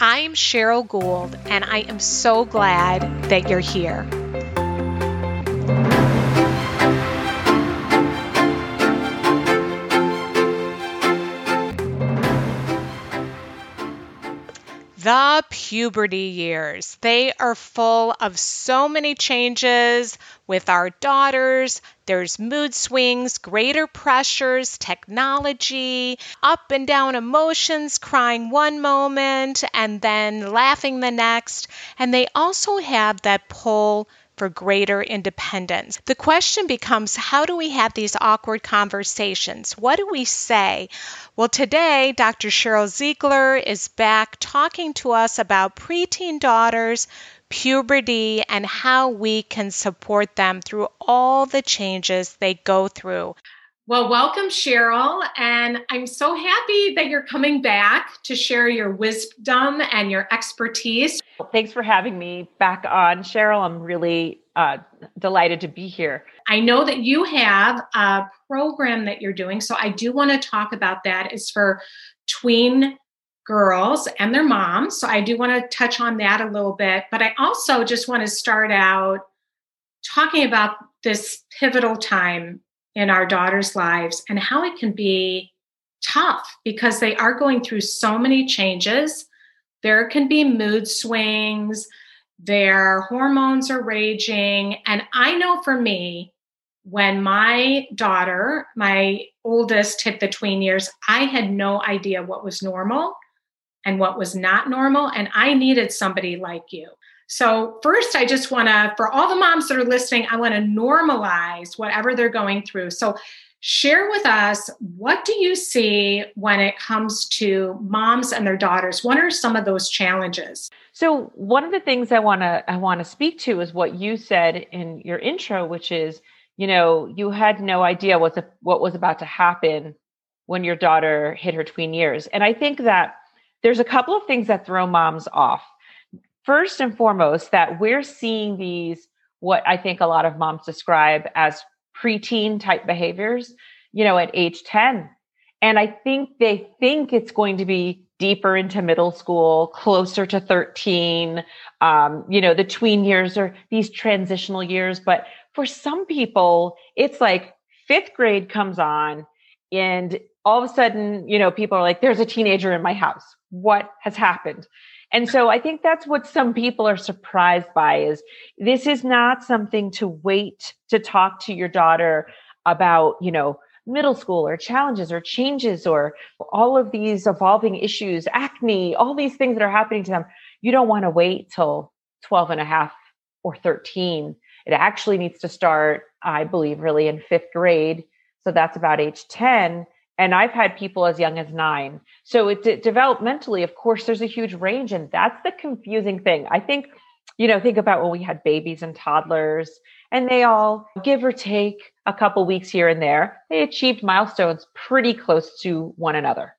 I'm Cheryl Gould, and I am so glad that you're here. The puberty years. They are full of so many changes with our daughters. There's mood swings, greater pressures, technology, up and down emotions, crying one moment and then laughing the next. And they also have that pull for greater independence. The question becomes how do we have these awkward conversations? What do we say? Well, today, Dr. Sheryl Ziegler is back talking to us about preteen daughters, puberty, and how we can support them through all the changes they go through. Well, welcome, Sheryl. And I'm so happy that you're coming back to share your wisdom and your expertise. Thanks for having me back on, Cheryl. I'm really uh, delighted to be here. I know that you have a program that you're doing. So I do want to talk about that. It's for tween girls and their moms. So I do want to touch on that a little bit. But I also just want to start out talking about this pivotal time in our daughters' lives and how it can be tough because they are going through so many changes. There can be mood swings, their hormones are raging. And I know for me, when my daughter, my oldest, hit the tween years, I had no idea what was normal and what was not normal. And I needed somebody like you. So, first, I just want to, for all the moms that are listening, I want to normalize whatever they're going through. So, share with us what do you see when it comes to moms and their daughters what are some of those challenges so one of the things i want to i want to speak to is what you said in your intro which is you know you had no idea what what was about to happen when your daughter hit her tween years and i think that there's a couple of things that throw moms off first and foremost that we're seeing these what I think a lot of moms describe as preteen type behaviors, you know, at age 10. And I think they think it's going to be deeper into middle school, closer to 13. Um, you know, the tween years are these transitional years. But for some people, it's like fifth grade comes on and all of a sudden, you know, people are like, there's a teenager in my house. What has happened? And so I think that's what some people are surprised by is this is not something to wait to talk to your daughter about, you know, middle school or challenges or changes or all of these evolving issues, acne, all these things that are happening to them. You don't want to wait till 12 and a half or 13. It actually needs to start, I believe, really in fifth grade. So that's about age 10 and I've had people as young as nine. So it developmentally, of course, there's a huge range, and that's the confusing thing. I think, you know, think about when we had babies and toddlers, and they all give or take a couple weeks here and there. They achieved milestones pretty close to one another.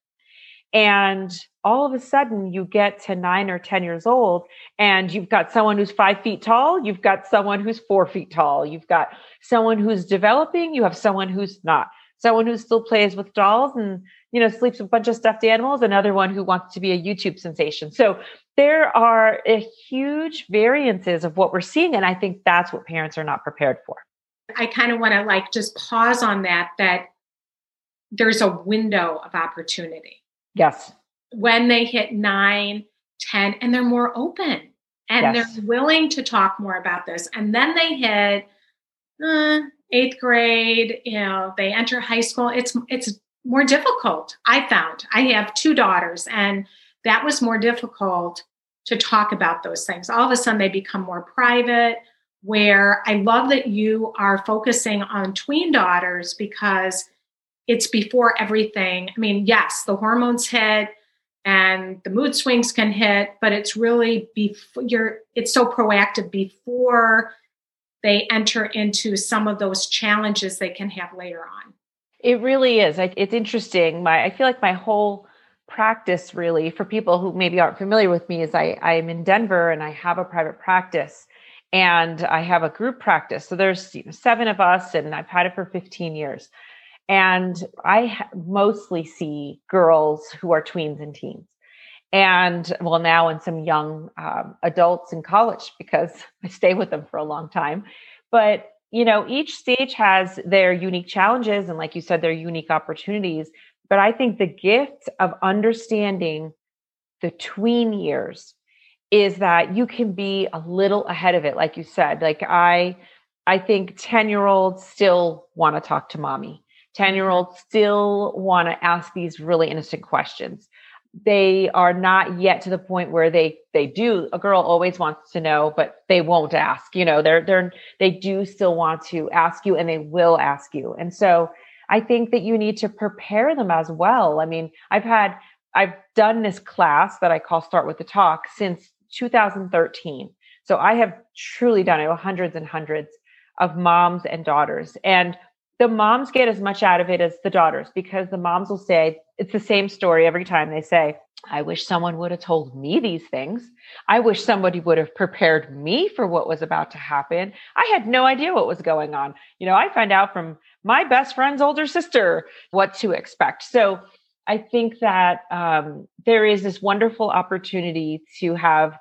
And all of a sudden, you get to nine or 10 years old, and you've got someone who's five feet tall, you've got someone who's four feet tall, you've got someone who's developing, you have someone who's not someone who still plays with dolls and you know sleeps with a bunch of stuffed animals another one who wants to be a youtube sensation so there are a huge variances of what we're seeing and i think that's what parents are not prepared for i kind of want to like just pause on that that there's a window of opportunity yes when they hit 9 10 and they're more open and yes. they're willing to talk more about this. And then they hit uh, eighth grade, you know, they enter high school. It's it's more difficult. I found I have two daughters, and that was more difficult to talk about those things. All of a sudden, they become more private. Where I love that you are focusing on tween daughters because it's before everything. I mean, yes, the hormones hit and the mood swings can hit, but it's really before you're it's so proactive before they enter into some of those challenges they can have later on. It really is. It's interesting. My I feel like my whole practice really for people who maybe aren't familiar with me is I I'm in Denver and I have a private practice and I have a group practice. So there's you know, seven of us and I've had it for 15 years. And I ha- mostly see girls who are tweens and teens. And well, now and some young um, adults in college because I stay with them for a long time. But, you know, each stage has their unique challenges and, like you said, their unique opportunities. But I think the gift of understanding the tween years is that you can be a little ahead of it like you said like i i think 10 year olds still want to talk to mommy 10 year olds still want to ask these really innocent questions they are not yet to the point where they they do. A girl always wants to know but they won't ask you know they're they're they do still want to ask you and they will ask you. And so i think that you need to prepare them as well. I mean i've had i've done this class that i call start with the talk since 2013 so i have truly done it hundreds and hundreds of moms and daughters. And the moms get as much out of it as the daughters because the moms will say it's the same story every time they say i wish someone would have told me these things. I wish somebody would have prepared me for what was about to happen. I had no idea what was going on. You know i found out from my best friend's older sister what to expect. So i think that um, there is this wonderful opportunity to have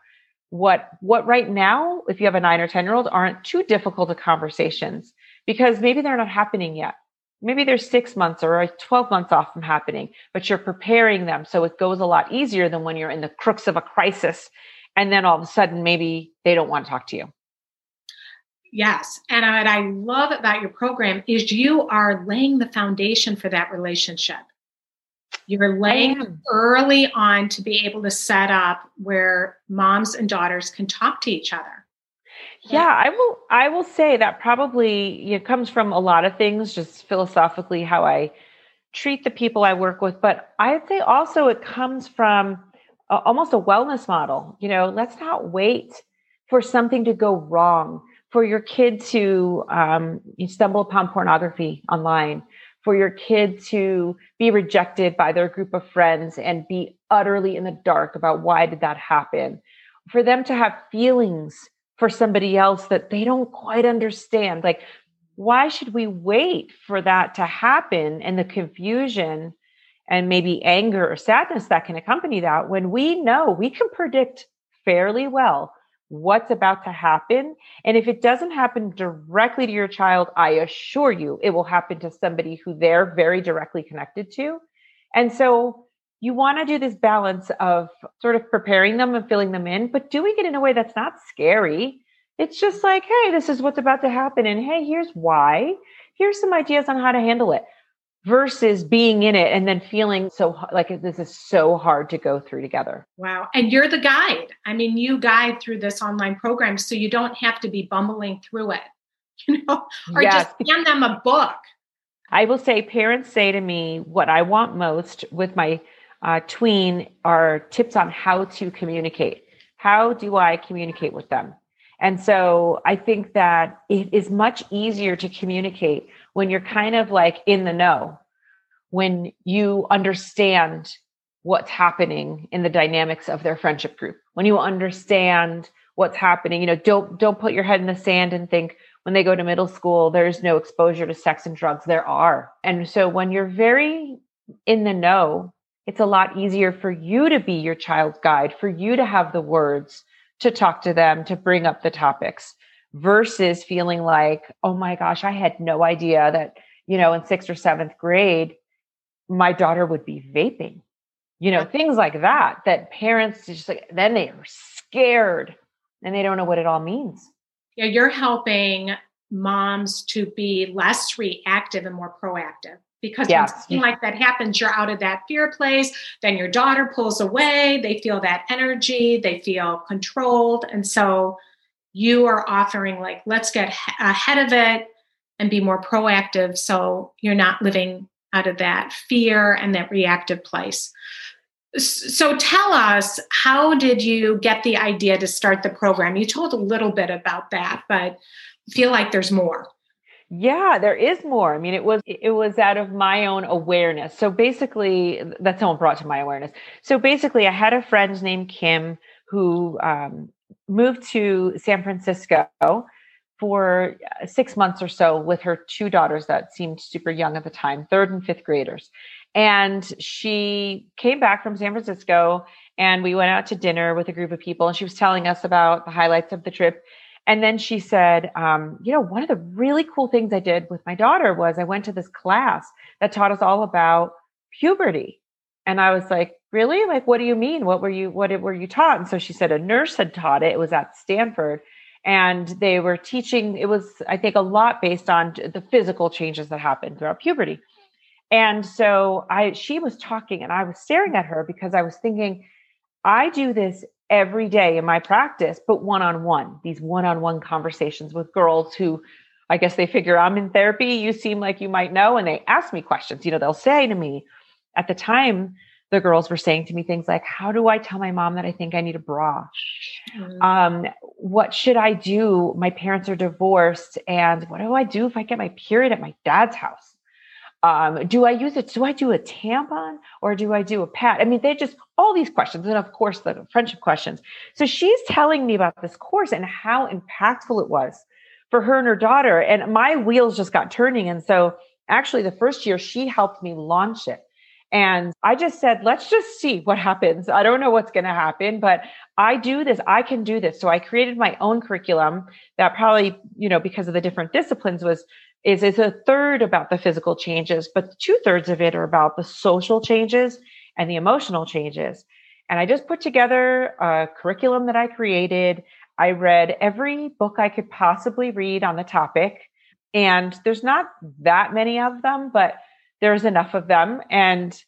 what what right now if you have a nine or ten year old aren't too difficult of conversations because maybe they're not happening yet. Maybe they're six months or 12 months off from happening, but you're preparing them. So it goes a lot easier than when you're in the crux of a crisis. And then all of a sudden, maybe they don't want to talk to you. Yes. And what I love about your program is you are laying the foundation for that relationship. You're laying early on to be able to set up where moms and daughters can talk to each other. Yeah, I will. I will say that probably it comes from a lot of things, just philosophically how I treat the people I work with. But I'd say also it comes from a, almost a wellness model. You know, let's not wait for something to go wrong, for your kid to um, stumble upon pornography online, for your kid to be rejected by their group of friends and be utterly in the dark about why did that happen, for them to have feelings for somebody else that they don't quite understand. Like, why should we wait for that to happen and the confusion and maybe anger or sadness that can accompany that when we know we can predict fairly well what's about to happen? And if it doesn't happen directly to your child, I assure you it will happen to somebody who they're very directly connected to. And so you want to do this balance of sort of preparing them and filling them in, but doing it in a way that's not scary. It's just like, hey, this is what's about to happen. And hey, here's why. Here's some ideas on how to handle it versus being in it and then feeling so like this is so hard to go through together. Wow. And you're the guide. I mean, you guide through this online program so you don't have to be bumbling through it, you know, or yes. just hand them a book. I will say parents say to me what I want most with my uh, tween are tips on how to communicate. How do I communicate with them? And so I think that it is much easier to communicate when you're kind of like in the know, when you understand what's happening in the dynamics of their friendship group, when you understand what's happening, you know, don't don't put your head in the sand and think when they go to middle school there's no exposure to sex and drugs. There are. And so when you're very in the know it's a lot easier for you to be your child's guide, for you to have the words to talk to them, to bring up the topics versus feeling like, oh my gosh, I had no idea that, you know, in sixth or seventh grade, my daughter would be vaping, you know, things like that, that parents just like, then they are scared and they don't know what it all means. Yeah, you're helping moms to be less reactive and more proactive because yes. when something like that happens, you're out of that fear place. Then your daughter pulls away. They feel that energy. They feel controlled, and so you are offering like, let's get ahead of it and be more proactive, so you're not living out of that fear and that reactive place. So tell us, how did you get the idea to start the program? You told a little bit about that, but feel like there's more. Yeah, there is more. I mean, it was it was out of my own awareness. So basically, that someone brought to my awareness. So basically, I had a friend named Kim who um, moved to San Francisco for uh, six months or so with her two daughters that seemed super young at the time, third and fifth graders. And she came back from San Francisco and we went out to dinner with a group of people and she was telling us about the highlights of the trip. And then she said, um, you know, one of the really cool things I did with my daughter was I went to this class that taught us all about puberty. And I was like, really? Like, what do you mean? What were you, what were you taught? And so she said a nurse had taught it. It was at Stanford and they were teaching, it was, I think, a lot based on the physical changes that happen throughout puberty. And so I, she was talking and I was staring at her because I was thinking, I do this every day in my practice, but one on one, these one on one conversations with girls who I guess they figure I'm in therapy. You seem like you might know. And they ask me questions. You know, they'll say to me at the time, the girls were saying to me things like, How do I tell my mom that I think I need a bra? Mm-hmm. Um, what should I do? My parents are divorced. And what do I do if I get my period at my dad's house? Um, do I use it? Do I do a tampon or do I do a pad? I mean, they just all these questions, and of course the friendship questions. So she's telling me about this course and how impactful it was for her and her daughter. And my wheels just got turning. And so actually, the first year she helped me launch it. And I just said, let's just see what happens. I don't know what's going to happen, but I do this. I can do this. So I created my own curriculum that probably, you know, because of the different disciplines was is is a third about the physical changes, but two thirds of it are about the social changes and the emotional changes. And I just put together a curriculum that I created. I read every book I could possibly read on the topic. And there's not that many of them, but there's enough of them. And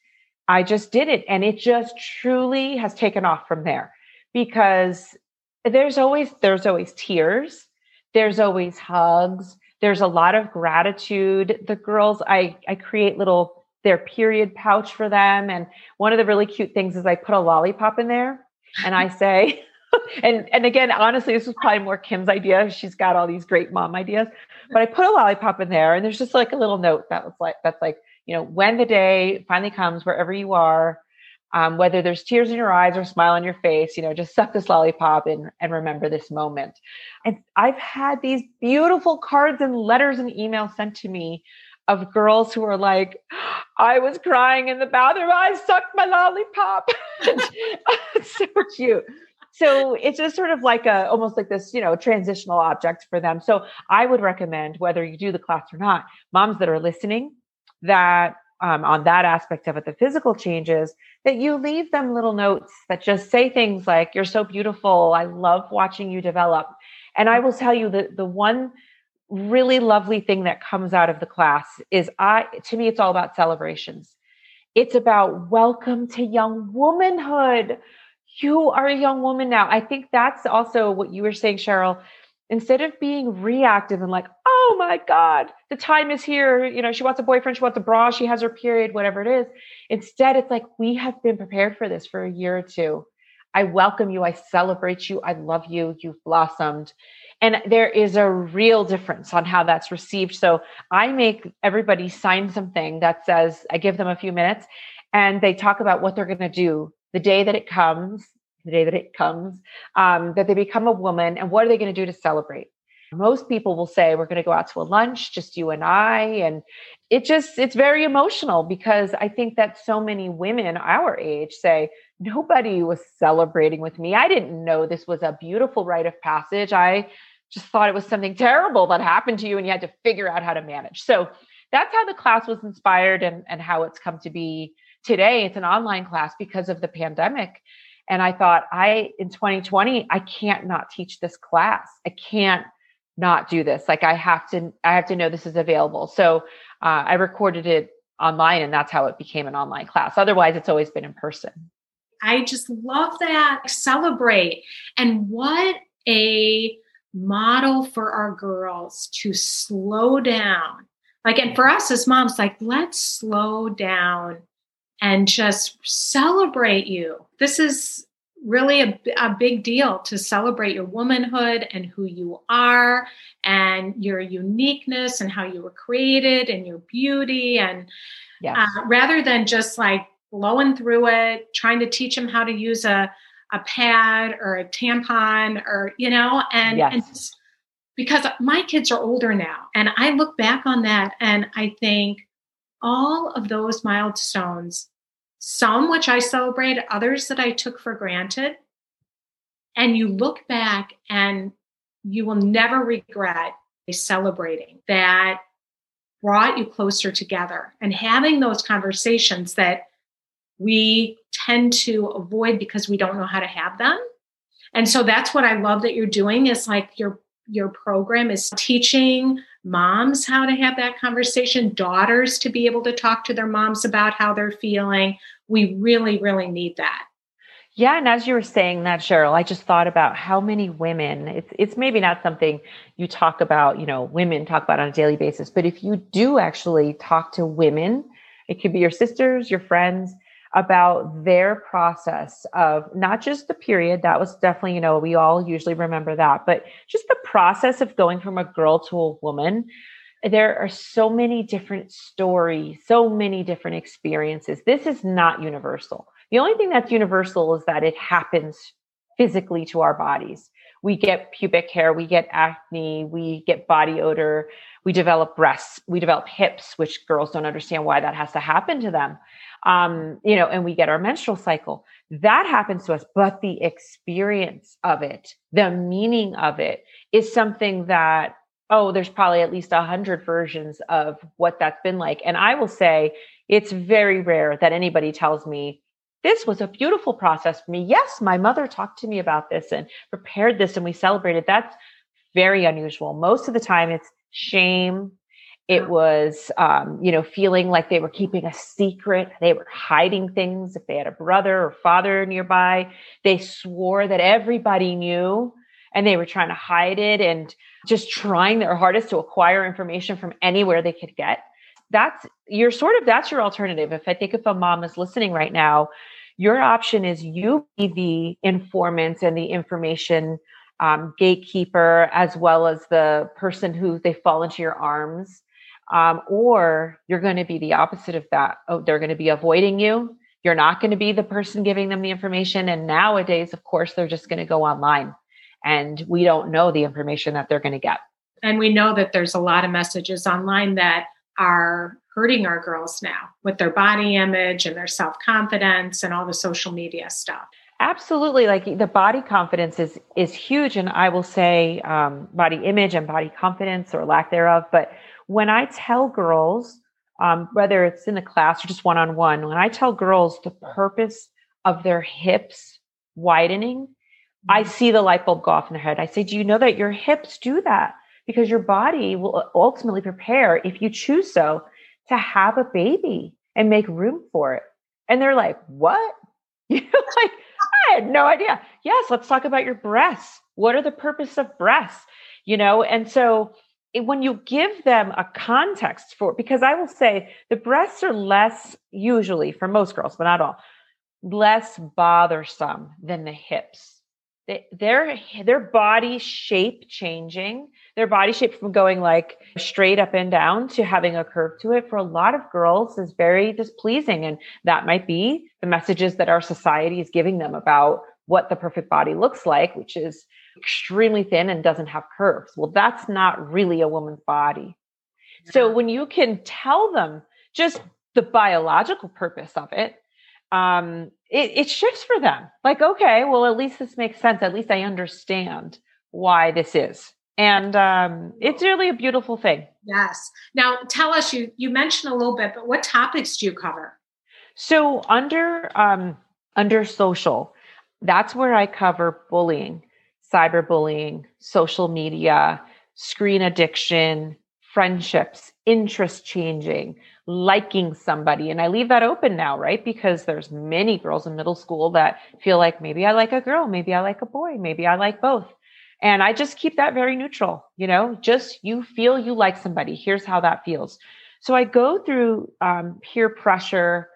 I just did it. And it just truly has taken off from there because there's always, there's always tears. There's always hugs there's a lot of gratitude. The girls, I, I create little, their period pouch for them. And one of the really cute things is I put a lollipop in there and I say, and and again, honestly, this was probably more Kim's idea. She's got all these great mom ideas, but I put a lollipop in there, and there's just like a little note that was like that's like you know when the day finally comes, wherever you are, um, whether there's tears in your eyes or smile on your face, you know, just suck this lollipop and, and remember this moment. And I've had these beautiful cards and letters and emails sent to me of girls who are like, I was crying in the bathroom. I sucked my lollipop. it's so cute. So it's just sort of like a almost like this, you know, transitional object for them. So I would recommend whether you do the class or not, moms that are listening that um, on that aspect of it, the physical changes, that you leave them little notes that just say things like, You're so beautiful. I love watching you develop. And I will tell you that the one really lovely thing that comes out of the class is I to me it's all about celebrations. It's about welcome to young womanhood. You are a young woman now. I think that's also what you were saying, Cheryl instead of being reactive and like, oh my God, the time is here. You know, she wants a boyfriend, she wants a bra, she has her period, whatever it is. Instead, it's like, we have been prepared for this for a year or two. I welcome you. I celebrate you. I love you. You've blossomed. And there is a real difference on how that's received. So I make everybody sign something that says, I give them a few minutes and they talk about what they're going to do the day that it comes the day that it comes, um, that they become a woman, and what are they going to do to celebrate? Most people will say, We're going to go out to a lunch, just you and I. And it just, it's very emotional because I think that so many women our age say, Nobody was celebrating with me. I didn't know this was a beautiful rite of passage. I just thought it was something terrible that happened to you and you had to figure out how to manage. So that's how the class was inspired and, and how it's come to be today. It's an online class because of the pandemic. And I thought, I, in 2020, I can't not teach this class. I can't not do this. Like I have to, I have to know this is available. So uh, I recorded it online and that's how it became an online class. Otherwise, it's always been in person. I just love that. Celebrate. And what a model for our girls to slow down. Like, and for us as moms, like, let's slow down and just celebrate you. This is really a, a big deal to celebrate your womanhood and who you are and your uniqueness and how you were created and your beauty and yes. uh, rather than just like blowing through it trying to teach them how to use a, a pad or a tampon or you know and, yes. and because my kids are older now and i look back on that and i think all of those milestones some which I celebrate, others that I took for granted. And you look back and you will never regret celebrating that brought you closer together and having those conversations that we tend to avoid because we don't know how to have them. And so that's what I love that you're doing is like your your program is teaching moms how to have that conversation, daughters to be able to talk to their moms about how they're feeling. We really, really need that. Yeah, and as you were saying that, Cheryl, I just thought about how many women. It's it's maybe not something you talk about, you know, women talk about on a daily basis, but if you do actually talk to women, it could be your sisters, your friends, about their process of not just the period that was definitely you know we all usually remember that but just the process of going from a girl to a woman. There are so many different stories so many different experiences. This is not universal. The only thing that's universal is that it happens physically to our bodies. We get pubic hair we get acne we get body odor we develop breasts we develop hips which girls don't understand why that has to happen to them um, you know, and we get our menstrual cycle. That happens to us, but the experience of it, the meaning of it is something that, oh, there's probably at least a hundred versions of what that's been like. And I will say it's very rare that anybody tells me, this was a beautiful process for me. Yes, my mother talked to me about this and prepared this and we celebrated. That's very unusual. Most of the time it's shame, it was, um, you know, feeling like they were keeping a secret. They were hiding things. If they had a brother or father nearby, they swore that everybody knew and they were trying to hide it and just trying their hardest to acquire information from anywhere they could get. That's your sort of, that's your alternative. If I think if a mom is listening right now, your option is you be the informant and the information um, gatekeeper, as well as the person who they fall into your arms um, or you're going to be the opposite of that. Oh, they're going to be avoiding you. You're not going to be the person giving them the information. And nowadays, of course, they're just going to go online and we don't know the information that they're going to get. And we know that there's a lot of messages online that are hurting our girls now with their body image and their self confidence and all the social media stuff. Absolutely, like the body confidence is is huge, and I will say um, body image and body confidence or lack thereof. But when I tell girls, um, whether it's in the class or just one on one, when I tell girls the purpose of their hips widening, I mm-hmm. see the light bulb go off in their head. I say, Do you know that your hips do that? Because your body will ultimately prepare, if you choose so, to have a baby and make room for it. And they're like, What? You know, like, had no idea. Yes, let's talk about your breasts. What are the purpose of breasts? You know, and so when you give them a context for because i will say the breasts are less usually for most girls but not all less bothersome than the hips they, their their body shape changing their body shape from going like straight up and down to having a curve to it for a lot of girls is very displeasing and that might be the messages that our society is giving them about what the perfect body looks like which is extremely thin and doesn't have curves. Well, that's not really a woman's body. So when you can tell them just the biological purpose of it, um, it, it shifts for them. Like, okay, well, at least this makes sense. At least I understand why this is. And um, it's really a beautiful thing. Yes. Now, tell us. You you mentioned a little bit, but what topics do you cover? So under um, under social, That's where I cover bullying, cyberbullying, social media, screen addiction, friendships, interest changing, liking somebody. And I leave that open now, right? Because there's many girls in middle school that feel like maybe I like a girl, maybe I like a boy, maybe I like both. And I just keep that very neutral, you know, just you feel you like somebody. Here's how that feels. So I go through um, peer pressure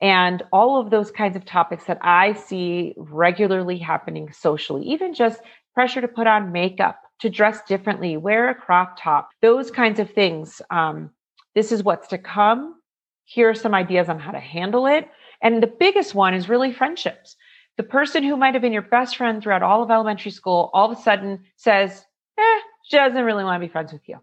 and all of those kinds of topics that I see regularly happening socially, even just pressure to put on makeup, to dress differently, wear a crop top, those kinds of things. Um, this is what's to come. Here are some ideas on how to handle it. And the biggest one is really friendships. The person who might have been your best friend throughout all of elementary school all of a sudden says, eh, she doesn't really want to be friends with you.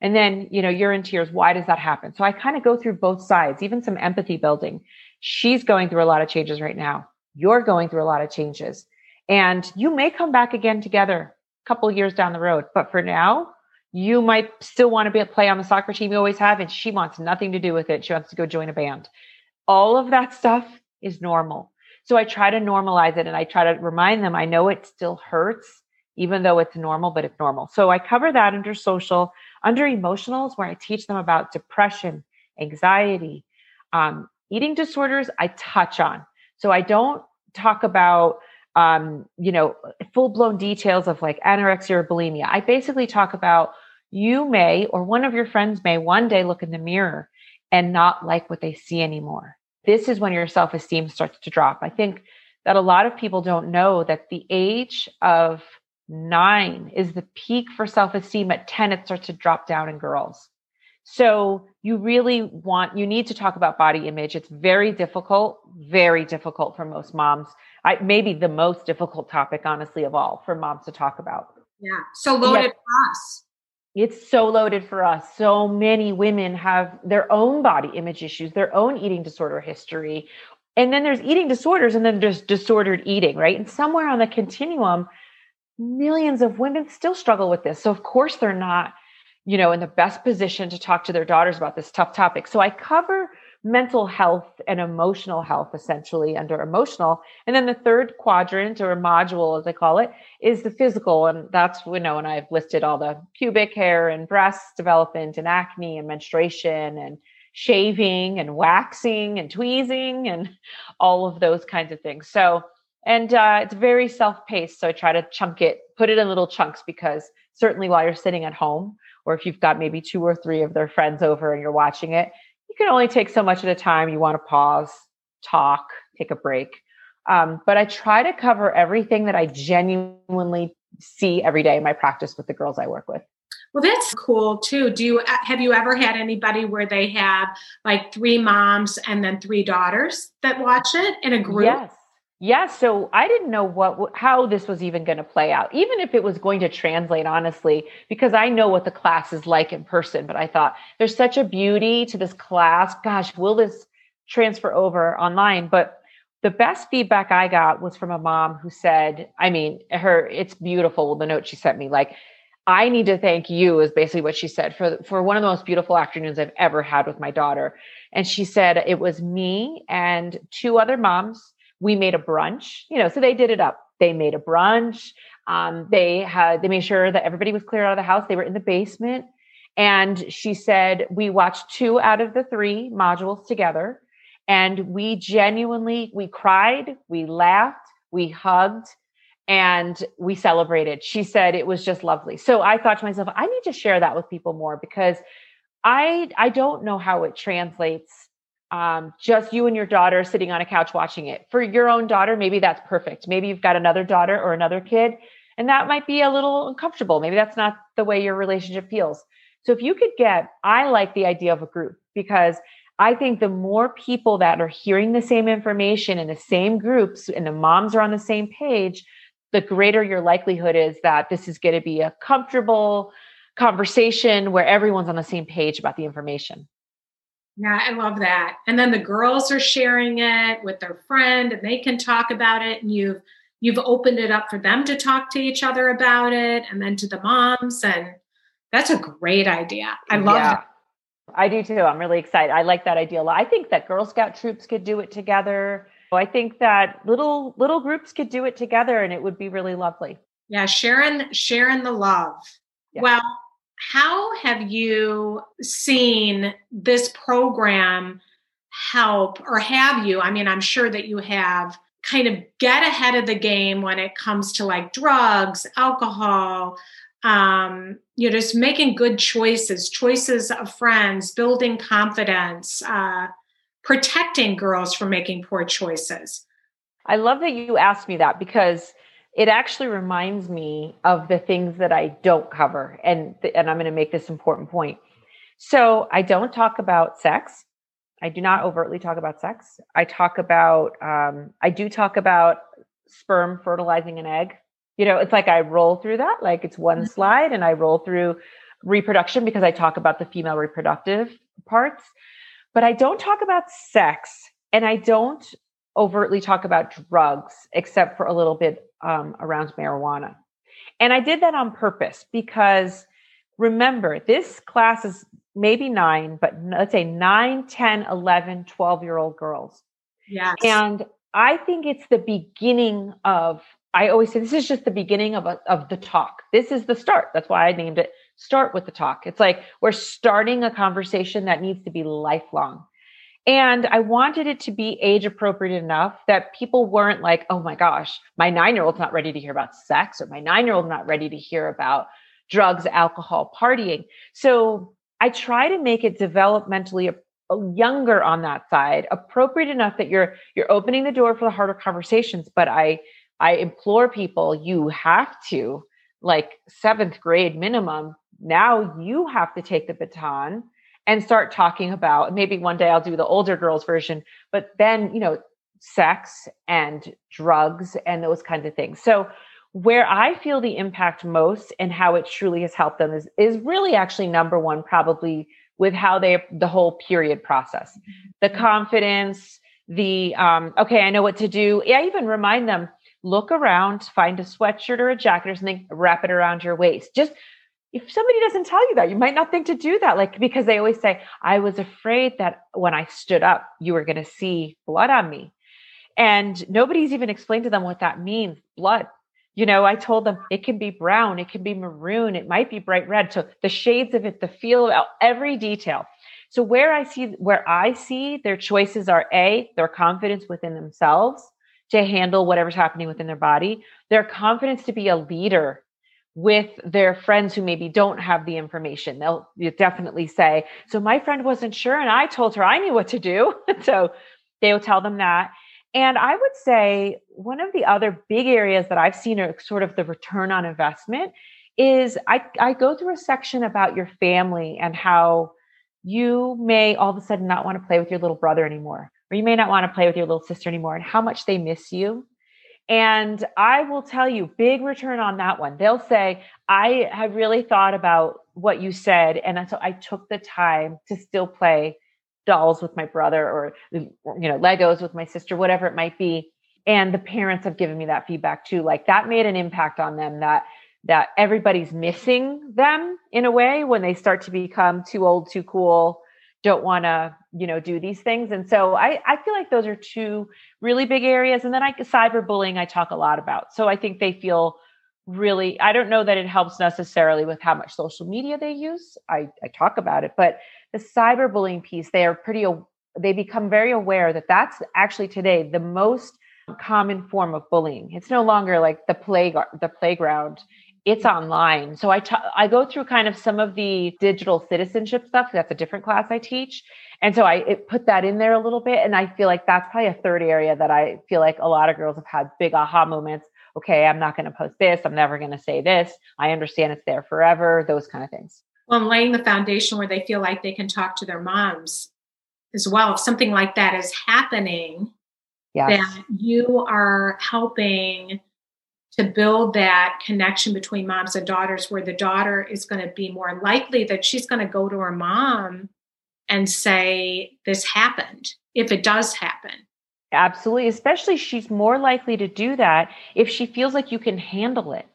And then, you know, you're in tears. Why does that happen? So I kind of go through both sides, even some empathy building. She's going through a lot of changes right now. You're going through a lot of changes. And you may come back again together a couple years down the road. But for now, you might still want to be a play on the soccer team you always have, and she wants nothing to do with it. She wants to go join a band. All of that stuff is normal. So I try to normalize it and I try to remind them I know it still hurts, even though it's normal, but it's normal. So I cover that under social, under emotionals, where I teach them about depression, anxiety, um, eating disorders, I touch on. So I don't talk about um, you know, full blown details of like anorexia or bulimia. I basically talk about you may or one of your friends may one day look in the mirror and not like what they see anymore. This is when your self esteem starts to drop. I think that a lot of people don't know that the age of nine is the peak for self esteem. At 10, it starts to drop down in girls. So you really want, you need to talk about body image. It's very difficult, very difficult for most moms. I maybe the most difficult topic, honestly, of all for moms to talk about. Yeah. So loaded for us. It's so loaded for us. So many women have their own body image issues, their own eating disorder history. And then there's eating disorders and then there's disordered eating, right? And somewhere on the continuum, millions of women still struggle with this. So of course they're not you know, in the best position to talk to their daughters about this tough topic. So I cover mental health and emotional health essentially under emotional. And then the third quadrant or module, as I call it, is the physical. And that's, you know, and I've listed all the pubic hair and breast development and acne and menstruation and shaving and waxing and tweezing and all of those kinds of things. So, and uh, it's very self paced. So I try to chunk it, put it in little chunks because certainly while you're sitting at home, or if you've got maybe two or three of their friends over and you're watching it, you can only take so much at a time. You want to pause, talk, take a break. Um, but I try to cover everything that I genuinely see every day in my practice with the girls I work with. Well, that's cool too. Do you have you ever had anybody where they have like three moms and then three daughters that watch it in a group? Yes. Yeah, so I didn't know what how this was even going to play out, even if it was going to translate honestly, because I know what the class is like in person, but I thought there's such a beauty to this class. Gosh, will this transfer over online? But the best feedback I got was from a mom who said, I mean, her it's beautiful the note she sent me like I need to thank you is basically what she said for for one of the most beautiful afternoons I've ever had with my daughter. And she said it was me and two other moms we made a brunch, you know, so they did it up. They made a brunch. Um, they had, they made sure that everybody was clear out of the house. They were in the basement. And she said, we watched two out of the three modules together. And we genuinely, we cried, we laughed, we hugged, and we celebrated. She said it was just lovely. So I thought to myself, I need to share that with people more because I I don't know how it translates um, just you and your daughter sitting on a couch watching it. For your own daughter, maybe that's perfect. Maybe you've got another daughter or another kid, and that might be a little uncomfortable. Maybe that's not the way your relationship feels. So if you could get, I like the idea of a group because I think the more people that are hearing the same information in the same groups and the moms are on the same page, the greater your likelihood is that this is going to be a comfortable conversation where everyone's on the same page about the information. Yeah, I love that. And then the girls are sharing it with their friend and they can talk about it and you've you've opened it up for them to talk to each other about it and then to the moms and that's a great idea. I love yeah, that. I do too. I'm really excited. I like that idea a lot. I think that Girl Scout troops could do it together. I think that little little groups could do it together and it would be really lovely. Yeah, sharing sharing the love. Yeah. Well, how have you seen this program help or have you? I mean, I'm sure that you have kind of get ahead of the game when it comes to like drugs, alcohol, um, you know, just making good choices, choices of friends, building confidence, uh, protecting girls from making poor choices. I love that you asked me that because it actually reminds me of the things that I don't cover, and and I'm going to make this important point. So I don't talk about sex. I do not overtly talk about sex. I talk about, um, I do talk about sperm fertilizing an egg. You know, it's like I roll through that, like it's one mm-hmm. slide, and I roll through reproduction because I talk about the female reproductive parts. But I don't talk about sex, and I don't overtly talk about drugs, except for a little bit um, around marijuana. And I did that on purpose because remember, this class is maybe nine, but let's say nine, 10, 11, 12 year old girls. Yes. And I think it's the beginning of, I always say this is just the beginning of, a, of the talk. This is the start. That's why I named it Start with the Talk. It's like we're starting a conversation that needs to be lifelong. And I wanted it to be age appropriate enough that people weren't like, oh my gosh, my nine year old's not ready to hear about sex, or my nine year old's not ready to hear about drugs, alcohol, partying. So I try to make it developmentally younger on that side, appropriate enough that you're you're opening the door for the harder conversations. But I I implore people, you have to like seventh grade minimum. Now you have to take the baton and start talking about maybe one day I'll do the older girls version, but then you know sex and drugs and those kinds of things. So where I feel the impact most and how it truly has helped them is is really actually number one, probably with how they the whole period process, the mm-hmm. confidence, the um, okay, I know what to do. I even remind them look around, find a sweatshirt or a jacket or something, wrap it around your waist. Just if somebody doesn't tell you that, you might not think to do that. Like, because they always say, I was afraid that when I stood up, you were going to see blood on me. And nobody's even explained to them what that means blood you know i told them it can be brown it can be maroon it might be bright red so the shades of it the feel of every detail so where i see where i see their choices are a their confidence within themselves to handle whatever's happening within their body their confidence to be a leader with their friends who maybe don't have the information. They'll definitely say so my friend wasn't sure and i told her i knew what to do. So they'll tell them that. And I would say one of the other big areas that I've seen are sort of the return on investment is I, I go through a section about your family and how you may all of a sudden not want to play with your little brother anymore, or you may not want to play with your little sister anymore, and how much they miss you. And I will tell you, big return on that one. They'll say, I have really thought about what you said. And so I took the time to still play dolls with my brother or you know legos with my sister whatever it might be and the parents have given me that feedback too like that made an impact on them that that everybody's missing them in a way when they start to become too old too cool don't want to you know do these things and so i i feel like those are two really big areas and then i cyberbullying i talk a lot about so i think they feel really i don't know that it helps necessarily with how much social media they use i i talk about it but the cyberbullying piece, they are pretty, they become very aware that that's actually today the most common form of bullying. It's no longer like the play the playground. It's online. So I, t- I go through kind of some of the digital citizenship stuff. That's a different class I teach. And so I put that in there a little bit. And I feel like that's probably a third area that I feel like a lot of girls have had big aha moments. Okay, I'm not going to post this. I'm never going to say this. I understand it's there forever, those kind of things well, I'm laying the foundation where they feel like they can talk to their moms as well. If something like that is happening, yes. that you are helping to build that connection between moms and daughters, where the daughter is going to be more likely that she's going to go to her mom and say, This happened, if it does happen. Absolutely. Especially, she's more likely to do that if she feels like you can handle it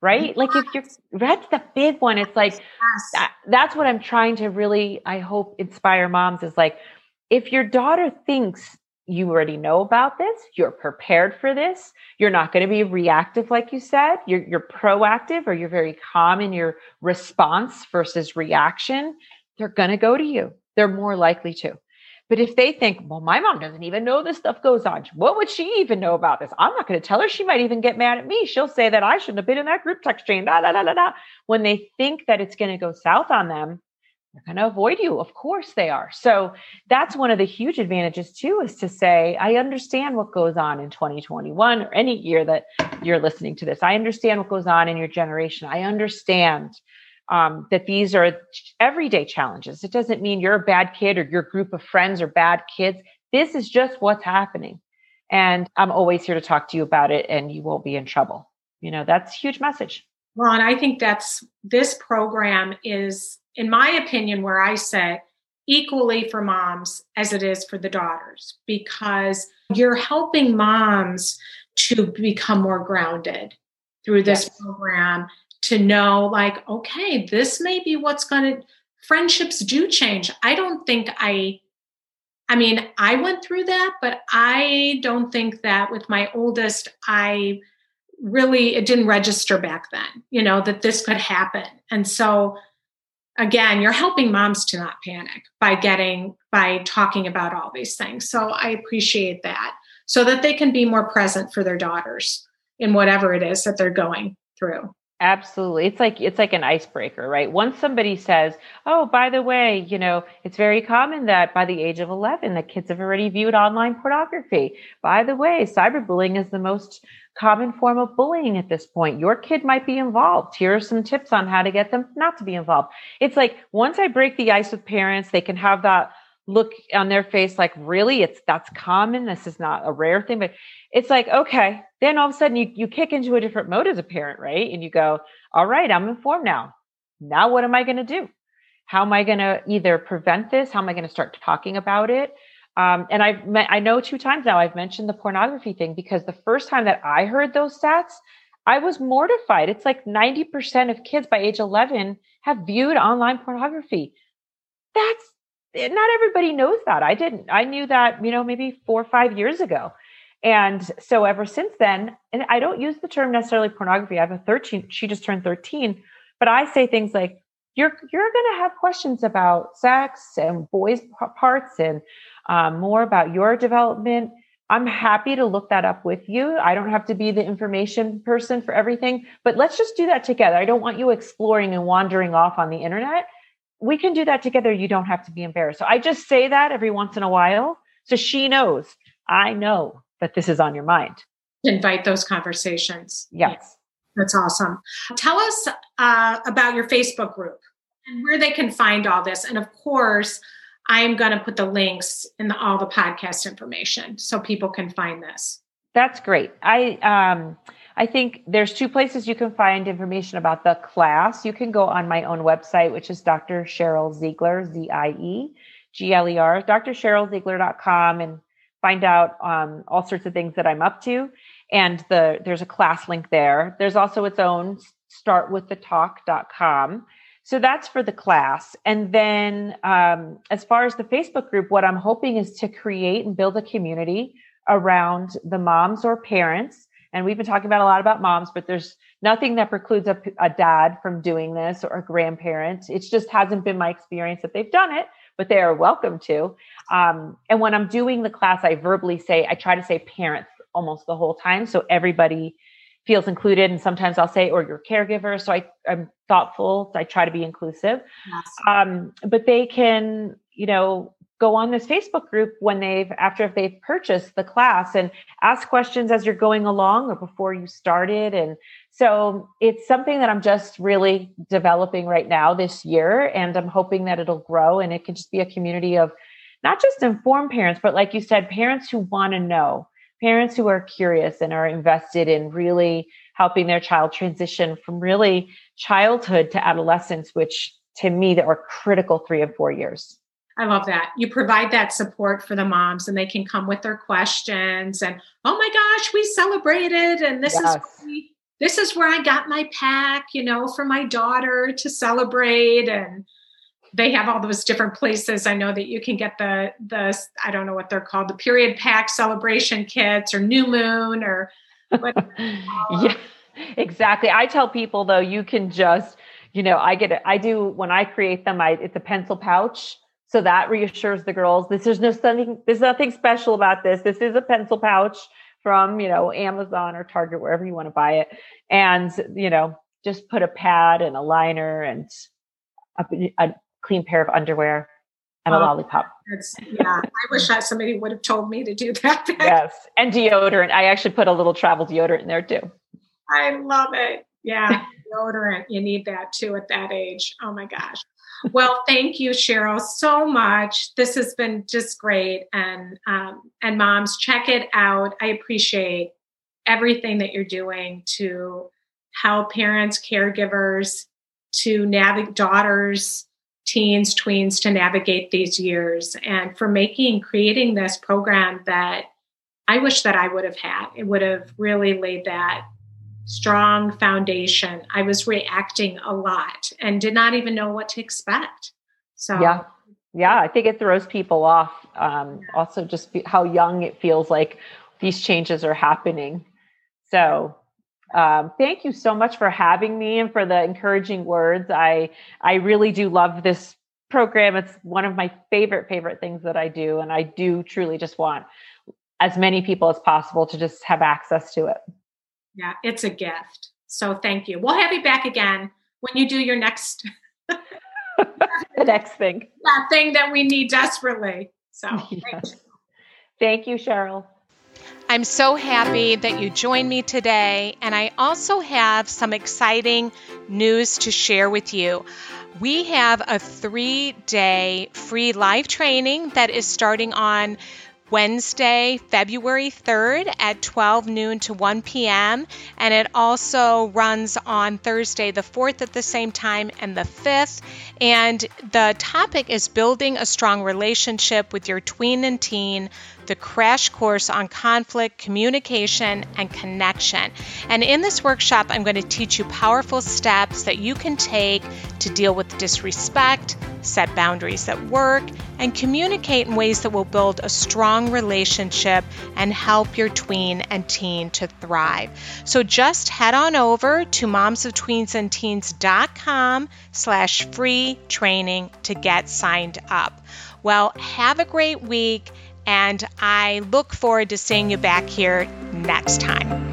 right? Like if you're that's the big one. It's like yes. that, that's what I'm trying to really I hope inspire moms is like if your daughter thinks you already know about this. You're prepared for this. You're not going to be reactive, like you said. You're, you're proactive or you're very calm in your response versus reaction. They're going to go to you. They're more likely to. But if they think, well, my mom doesn't even know this stuff goes on, what would she even know about this? I'm not going to tell her. She might even get mad at me. She'll say that I shouldn't have been in that group text chain. Da, da, da, da, da. When they think that it's going to go south on them, they're going to avoid you. Of course they are. So that's one of the huge advantages too, is to say, I understand what goes on in 2021 or any year that you're listening to this. I understand what goes on in your generation. I understand um, that these are everyday challenges. It doesn't mean you're a bad kid or your group of friends are bad kids. This is just what's happening. And I'm always here to talk to you about it and you won't be in trouble. You know, that's huge message. Ron, I think that's this program is, in my opinion, where I say equally for moms as it is for the daughters, because you're helping moms to become more grounded through this yes. program to know like okay this may be what's going to friendships do change i don't think i i mean i went through that but i don't think that with my oldest i really it didn't register back then you know that this could happen and so again you're helping moms to not panic by getting by talking about all these things. So i appreciate that so that they can be more present for their daughters in whatever it is that they're going through Absolutely. It's like it's like an icebreaker, right? Once somebody says, "Oh, by the way, you know, it's very common that by the age of 11 the kids have already viewed online pornography. By the way, cyberbullying is the most common form of bullying at this point. Your kid might be involved. Here are some tips on how to get them not to be involved." It's like once I break the ice with parents, they can have that look on their face like, "Really? It's that's common. This is not a rare thing." But it's like, okay, then all of a sudden you, you kick into a different mode as a parent, right? And you go, all right, I'm informed now. Now what am I going to do? How am I going to either prevent this? How am I going to start talking about it? Um, and I've met, I know two times now I've mentioned the pornography thing because the first time that I heard those stats, I was mortified. It's like 90% of kids by age 11 have viewed online pornography. That's not everybody knows that. I didn't. I knew that, you know, maybe four or five years ago. And so ever since then, and I don't use the term necessarily pornography. I have a 13, she just turned 13, but I say things like, you're, you're going to have questions about sex and boys parts and um, more about your development. I'm happy to look that up with you. I don't have to be the information person for everything, but let's just do that together. I don't want you exploring and wandering off on the internet. We can do that together. You don't have to be embarrassed. So I just say that every once in a while. So she knows, I know that this is on your mind. Invite those conversations. Yes. That's awesome. Tell us uh, about your Facebook group and where they can find all this. And of course, I am going to put the links in the, all the podcast information so people can find this. That's great. I um, I think there's two places you can find information about the class. You can go on my own website, which is Dr. Sheryl Ziegler, Z I E G L E R, drsherylziegler.com, and find out um, all sorts of things that I'm up to. And the there's a class link there. There's also its own startwiththetalk.com. So that's for the class. And then um, as far as the Facebook group, what I'm hoping is to create and build a community around the moms or parents. And we've been talking about a lot about moms, but there's nothing that precludes a, a dad from doing this or a grandparent. It just hasn't been my experience that they've done it but they are welcome to. Um, and when I'm doing the class, I verbally say, I try to say parents almost the whole time. So everybody feels included. And sometimes I'll say, or your caregiver. So I, I'm thoughtful. So I try to be inclusive. Um, but they can, you know, go on this Facebook group when they've after if they've purchased the class and ask questions as you're going along or before you started. And so it's something that I'm just really developing right now this year and I'm hoping that it'll grow and it can just be a community of not just informed parents but like you said parents who want to know parents who are curious and are invested in really helping their child transition from really childhood to adolescence which to me that are critical 3 and 4 years I love that. You provide that support for the moms and they can come with their questions and, oh my gosh, we celebrated and this yes. is we, this is where I got my pack, you know, for my daughter to celebrate and they have all those different places. I know that you can get the the I don't know what they're called, the period pack celebration kits or new moon or yeah, exactly. I tell people though, you can just, you know, I get it. I do when I create them, I it's a pencil pouch. So that reassures the girls. This is no something there's nothing special about this. This is a pencil pouch from, you know, Amazon or Target, wherever you want to buy it. And, you know, just put a pad and a liner and a, a clean pair of underwear and a lollipop. yeah, I wish that somebody would have told me to do that. yes, and deodorant. I actually put a little travel deodorant in there too. I love it. Yeah, deodorant. You need that too at that age. Oh my gosh. Well, thank you, Sheryl, so much. This has been just great, and um, and moms, check it out. I appreciate everything that you're doing to help parents, caregivers, to navigate daughters teens, tweens to navigate these years and for making, creating this program that I wish that I would have had. It would have really laid that strong foundation. I was reacting a lot and did not even know what to expect. So, yeah. Yeah, I think it throws people off. Um, also, just how young it feels like these changes are happening. So, um, thank you so much for having me and for the encouraging words. I I really do love this program. It's one of my favorite favorite things that I do, and I do truly just want as many people as possible to just have access to it. Yeah, it's a gift. So thank you. We'll have you back again when you do your next the next thing. That thing that we need desperately. So yes. thank you, Sheryl. I'm so happy that you joined me today, and I also have some exciting news to share with you. We have a three day free live training that is starting on Wednesday, February 3rd at 12 noon to 1 p.m. And it also runs on Thursday, the 4th at the same time, and the 5th. And the topic is building a strong relationship with your tween and teen the crash course on conflict, communication, and connection. And in this workshop, I'm going to teach you powerful steps that you can take to deal with disrespect, set boundaries at work, and communicate in ways that will build a strong relationship and help your tween and teen to thrive. So just head on over to momsoftweensandteens.com slash free training to get signed up. Well, have a great week and I look forward to seeing you back here next time.